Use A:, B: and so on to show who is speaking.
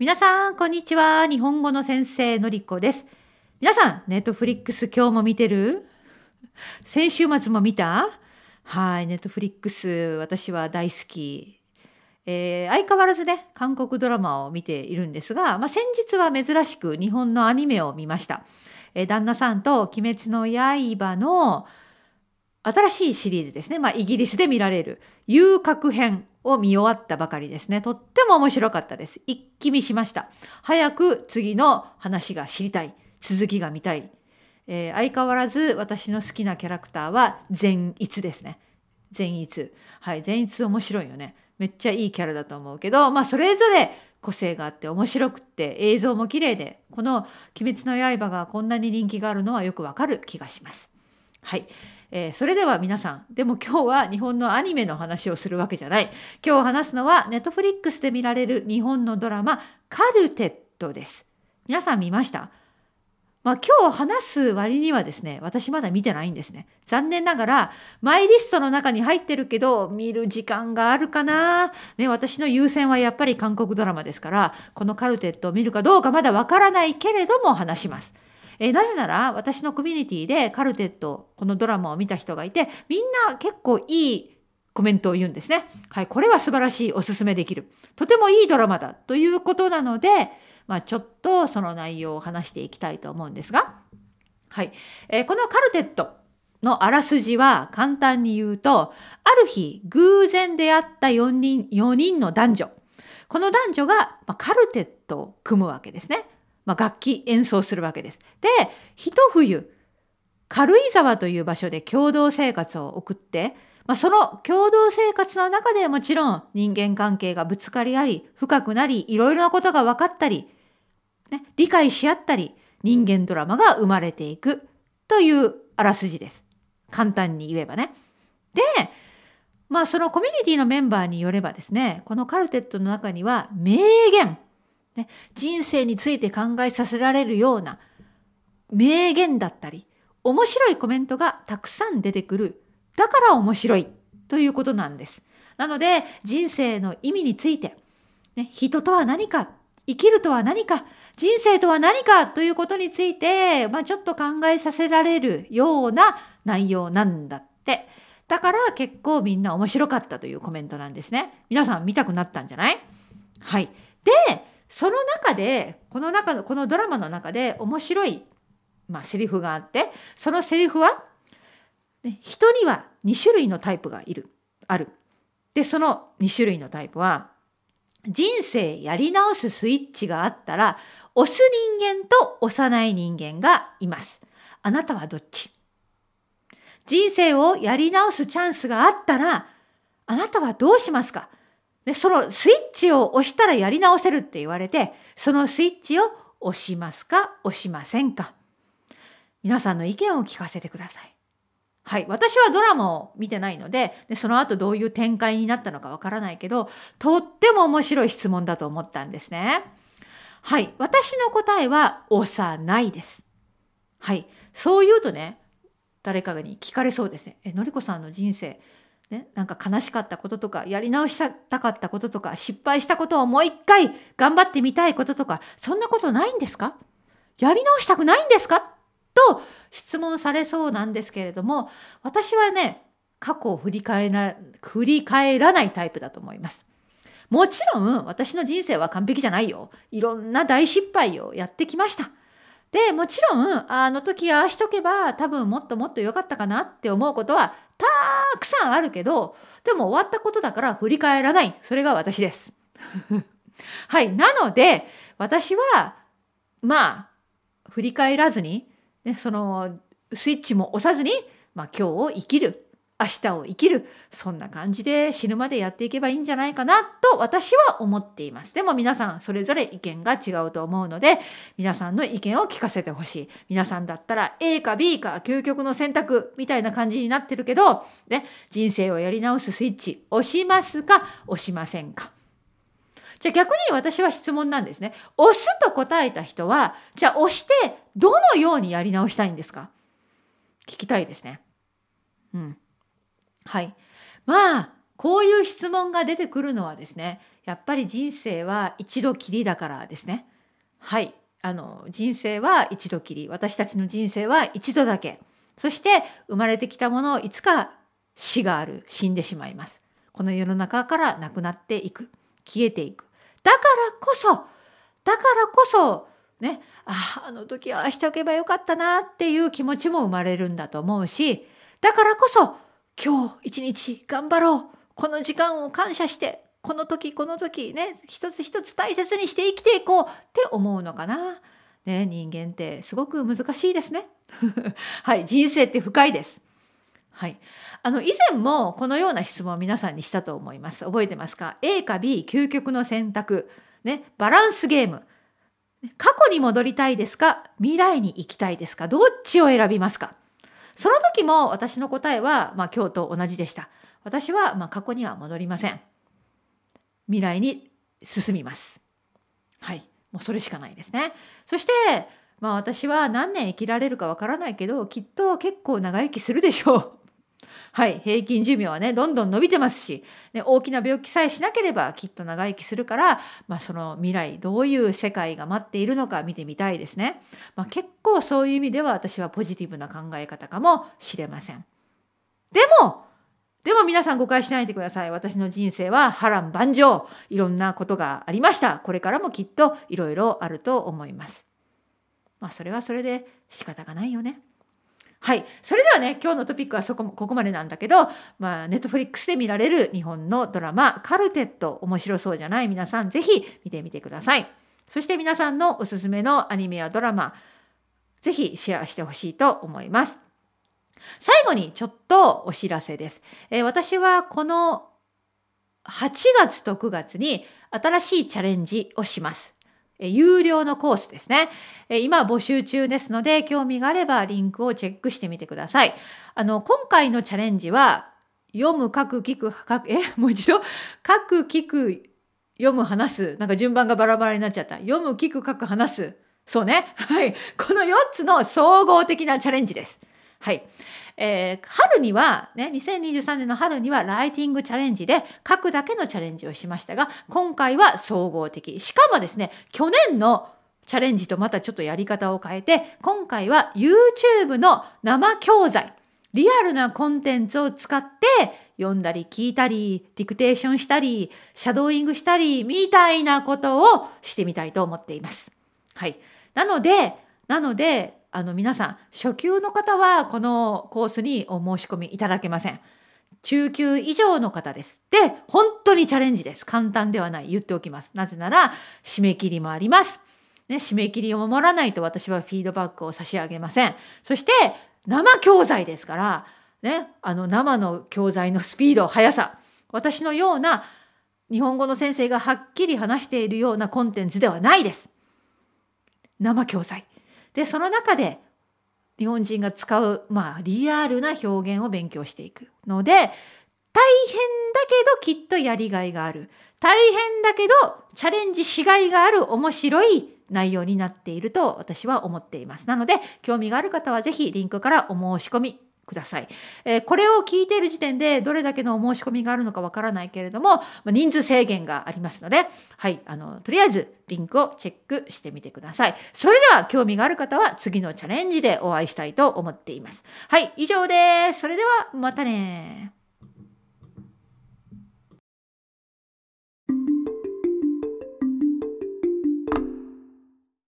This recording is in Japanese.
A: 皆さん、こんにちは。日本語の先生のりこです。皆さん、ネットフリックス今日も見てる？先週末も見た？はい、ネットフリックス私は大好き。えー、相変わらずね、韓国ドラマを見ているんですが、まあ、先日は珍しく日本のアニメを見ました。えー、旦那さんと鬼滅の刃の新しいシリーズですね。まあ、イギリスで見られる遊郭編を見終わったばかりですね。とっても面白かったです。一気見しました。早く次の話が知りたい。続きが見たい。えー、相変わらず私の好きなキャラクターは善逸ですね。善逸。はい、善逸面白いよね。めっちゃいいキャラだと思うけど、まあそれぞれ個性があって面白くって映像も綺麗で、この鬼滅の刃がこんなに人気があるのはよくわかる気がします。はい。えー、それでは皆さん、でも今日は日本のアニメの話をするわけじゃない。今日話すのはネットフリックスで見られる日本のドラマカルテットです。皆さん見ました？まあ、今日話す割にはですね、私まだ見てないんですね。残念ながら、マイリストの中に入ってるけど、見る時間があるかな？ね、私の優先はやっぱり韓国ドラマですから、このカルテットを見るかどうかまだわからないけれども話します。えー、なぜなら私のコミュニティでカルテットこのドラマを見た人がいてみんな結構いいコメントを言うんですね。はい、これは素晴らしいおすすめできるとてもいいドラマだということなので、まあ、ちょっとその内容を話していきたいと思うんですが、はいえー、このカルテットのあらすじは簡単に言うとある日偶然出会った4人 ,4 人の男女この男女がカルテットを組むわけですね。まあ、楽器演奏するわけです。で一冬軽井沢という場所で共同生活を送って、まあ、その共同生活の中でもちろん人間関係がぶつかり合い深くなりいろいろなことが分かったり、ね、理解し合ったり人間ドラマが生まれていくというあらすじです。簡単に言えばね。でまあそのコミュニティのメンバーによればですねこのカルテットの中には名言ね、人生について考えさせられるような名言だったり面白いコメントがたくさん出てくるだから面白いということなんです。なので人生の意味について、ね、人とは何か生きるとは何か人生とは何かということについて、まあ、ちょっと考えさせられるような内容なんだって。だから結構みんな面白かったというコメントなんですね。皆さん見たくなったんじゃない？はい。で、その中でこの中のこのドラマの中で面白い、まあ、セリフがあってそのセリフは、ね、人には2種類のタイプがいるある。でその2種類のタイプは人生やり直すスイッチがあったら押す人間と押さない人間がいます。あなたはどっち？人生をやり直すチャンスがあったらあなたはどうしますか？で、そのスイッチを押したらやり直せるって言われて、そのスイッチを押しますか押しませんか皆さんの意見を聞かせてください。はい。私はドラマを見てないので、でその後どういう展開になったのかわからないけど、とっても面白い質問だと思ったんですね。はい。私の答えは押さないです。はい。そう言うとね、誰かに聞かれそうですね。え、のりこさんの人生、ね、なんか悲しかったこととかやり直したかったこととか失敗したことをもう一回頑張ってみたいこととかそんなことないんですか？やり直したくないんですか？と質問されそうなんですけれども私はね過去を振り返ら振り返らないタイプだと思います。もちろん私の人生は完璧じゃないよ。いろんな大失敗をやってきました。でもちろんあの時ああしとけば多分もっともっと良かったかなって思うことはたくさんあるけどでも終わったことだから振り返らない。それが私です。はい。なので私はまあ振り返らずに、ね、そのスイッチも押さずに、まあ、今日を生きる。明日を生きるそんな感じで死ぬまでやっていけばいいんじゃないかなと私は思っていますでも皆さんそれぞれ意見が違うと思うので皆さんの意見を聞かせてほしい皆さんだったら A か B か究極の選択みたいな感じになってるけど、ね、人生をやり直すスイッチ押しますか押しませんか？じゃあ逆に私は質問なんですね。押すと答えた人は、じゃあ押してどのようにやり直したいんですか？聞きたいですね。うん。はい。まあ、こういう質問が出てくるのはですねやっぱり人生は一度きりだからですね。はい。あの人生は一度きり。私たちの人生は一度だけ。そして生まれてきたものをいつか死がある。死んでしまいます。この世の中からなくなっていく。消えていく。だからこそだからこそねああの時はああしておけばよかったなっていう気持ちも生まれるんだと思うしだからこそ今日一日頑張ろうこの時間を感謝してこの時この時ね一つ一つ大切にして生きていこうって思うのかな。ね、人間ってすごく難しいですね。はい人生って深いです。はい、あの以前もこのような質問を皆さんにしたと思います。覚えてますか ?A か B 究極の選択、ね、バランスゲーム。過去に戻りたいですか？未来に行きたいですか？どっちを選びますか？その時も私の答えは、まあ、今日と同じでした。私はま過去には戻りません。未来に進みます。はい、もうそれしかないですね。そして、まあ私は何年生きられるかわからないけど、きっと結構長生きするでしょう。はい、平均寿命はねどんどん伸びてますし、ね、大きな病気さえしなければきっと長生きするから、まあ、その未来どういう世界が待っているのか見てみたいですね。まあ、結構そういう意味では私はポジティブな考え方かもしれません。でもでも皆さん誤解しないでください。私の人生は波乱万丈。いろんなことがありました。これからもきっといろいろあると思います。まあそれはそれで仕方がないよね。はい。それではね、今日のトピックはそこ、ここまでなんだけど、まあ、ネットフリックスで見られる日本のドラマ、カルテット、面白そうじゃない？皆さん、ぜひ見てみてください。そして皆さんのおすすめのアニメやドラマ、ぜひシェアしてほしいと思います。最後にちょっとお知らせです。えー、私はこの8月と9月に新しいチャレンジをします。有料のコースですね。今募集中ですので、興味があればリンクをチェックしてみてください。あの、今回のチャレンジは、読む、書く、聞く、書 く、え、もう一度、書く、聞く、読む、話す。なんか順番がバラバラになっちゃった。読む、聞く、書く、話す。そうね。はい。この4つの総合的なチャレンジです。はい。えー、春には、ね、2023年の春にはライティングチャレンジで書くだけのチャレンジをしましたが、今回は総合的。しかもですね、去年のチャレンジとまたちょっとやり方を変えて、今回は YouTube の生教材、リアルなコンテンツを使って読んだり聞いたり、ディクテーションしたり、シャドーイングしたり、みたいなことをしてみたいと思っています。はい。なので、なので、あの皆さん初級の方はこのコースにお申し込みいただけません。中級以上の方です。で、本当にチャレンジです。簡単ではない。言っておきます。なぜなら、締め切りもあります。ね、締め切りを守らないと私はフィードバックを差し上げません。そして、生教材ですから、ね、あの生の教材のスピード、速さ、私のような日本語の先生がはっきり話しているようなコンテンツではないです。生教材。でその中で日本人が使う、まあ、リアルな表現を勉強していくので大変だけどきっとやりがいがある大変だけどチャレンジしがいがある面白い内容になっていると私は思っています。なので興味がある方は是非リンクからお申し込みください。えー、これを聞いている時点でどれだけのお申し込みがあるのかわからないけれどもま、人数制限がありますので、はい、あの、とりあえずリンクをチェックしてみてください。それでは興味がある方は次のチャレンジでお会いしたいと思っています。はい、以上です。それではまたね